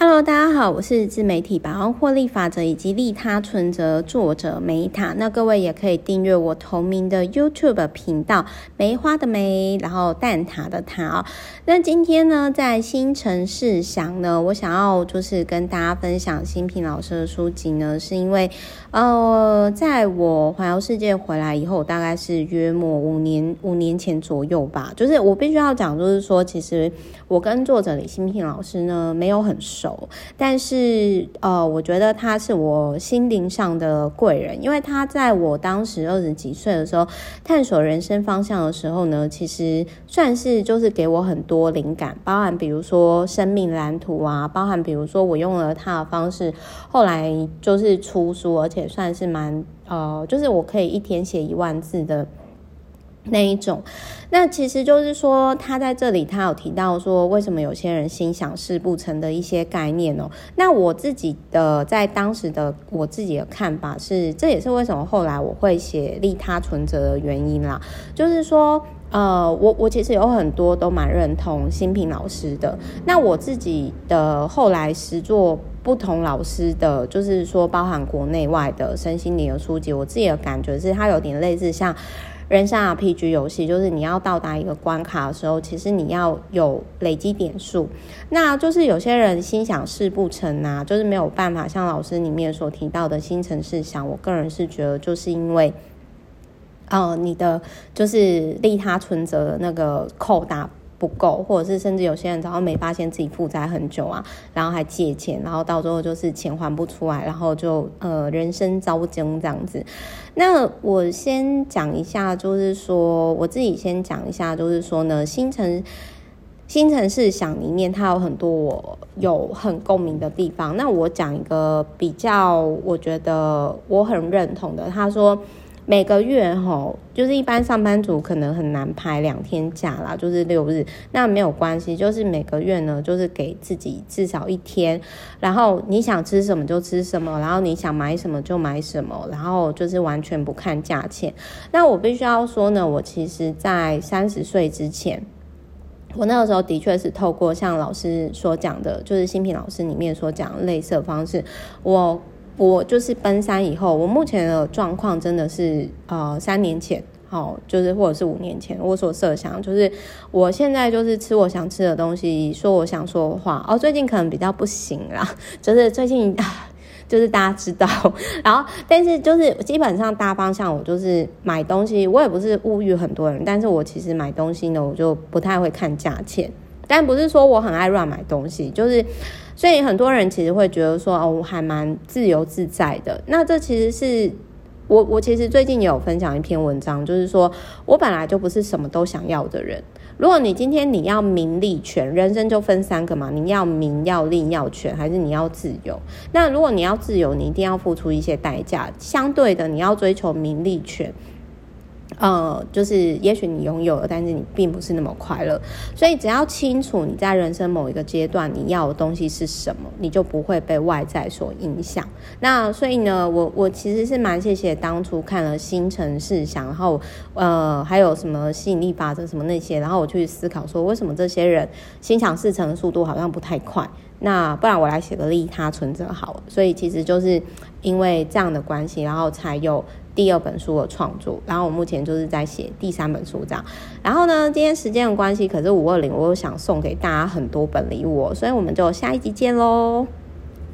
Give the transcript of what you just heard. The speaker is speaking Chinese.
Hello，大家好，我是自媒体百万获利法则以及利他存折作者梅塔。那各位也可以订阅我同名的 YouTube 频道，梅花的梅，然后蛋挞的挞哦。那今天呢，在新城市想呢，我想要就是跟大家分享新平老师的书籍呢，是因为呃，在我环游世界回来以后，大概是约莫五年五年前左右吧。就是我必须要讲，就是说，其实我跟作者李新平老师呢没有很熟。但是，呃，我觉得他是我心灵上的贵人，因为他在我当时二十几岁的时候探索人生方向的时候呢，其实算是就是给我很多灵感，包含比如说生命蓝图啊，包含比如说我用了他的方式，后来就是出书，而且算是蛮呃，就是我可以一天写一万字的。那一种，那其实就是说，他在这里他有提到说，为什么有些人心想事不成的一些概念哦。那我自己的在当时的我自己的看法是，这也是为什么后来我会写利他存折的原因啦。就是说，呃，我我其实有很多都蛮认同新平老师的。那我自己的后来实作不同老师的，就是说包含国内外的身心灵的书籍，我自己的感觉是，它有点类似像。人生 RPG 游戏就是你要到达一个关卡的时候，其实你要有累积点数。那就是有些人心想事不成啊，就是没有办法像老师里面所提到的心诚事想。我个人是觉得，就是因为，呃，你的就是利他存折的那个扣打。不够，或者是甚至有些人早上没发现自己负债很久啊，然后还借钱，然后到最后就是钱还不出来，然后就呃人生遭殃这样子。那我先讲一下，就是说我自己先讲一下，就是说呢，新城。新城市想里面它有很多我有很共鸣的地方。那我讲一个比较，我觉得我很认同的，他说。每个月吼，就是一般上班族可能很难排两天假啦，就是六日。那没有关系，就是每个月呢，就是给自己至少一天，然后你想吃什么就吃什么，然后你想买什么就买什么，然后就是完全不看价钱。那我必须要说呢，我其实在三十岁之前，我那个时候的确是透过像老师所讲的，就是新品老师里面所讲类似的方式，我。我就是奔三以后，我目前的状况真的是呃三年前，好，就是或者是五年前，我所设想就是我现在就是吃我想吃的东西，说我想说的话。哦，最近可能比较不行啦，就是最近就是大家知道，然后但是就是基本上大方向，我就是买东西，我也不是物欲很多人，但是我其实买东西呢，我就不太会看价钱，但不是说我很爱乱买东西，就是。所以很多人其实会觉得说，哦，我还蛮自由自在的。那这其实是我，我其实最近也有分享一篇文章，就是说我本来就不是什么都想要的人。如果你今天你要名利权，人生就分三个嘛，你要名要利要权，还是你要自由？那如果你要自由，你一定要付出一些代价。相对的，你要追求名利权。呃，就是也许你拥有了，但是你并不是那么快乐。所以只要清楚你在人生某一个阶段你要的东西是什么，你就不会被外在所影响。那所以呢，我我其实是蛮谢谢当初看了《心诚事想》，然后呃还有什么吸引力法则什么那些，然后我去思考说，为什么这些人心想事成的速度好像不太快？那不然我来写个利他存折好了。所以其实就是因为这样的关系，然后才有。第二本书的创作，然后我目前就是在写第三本书这样。然后呢，今天时间的关系，可是五二零我又想送给大家很多本礼物，所以我们就下一集见喽。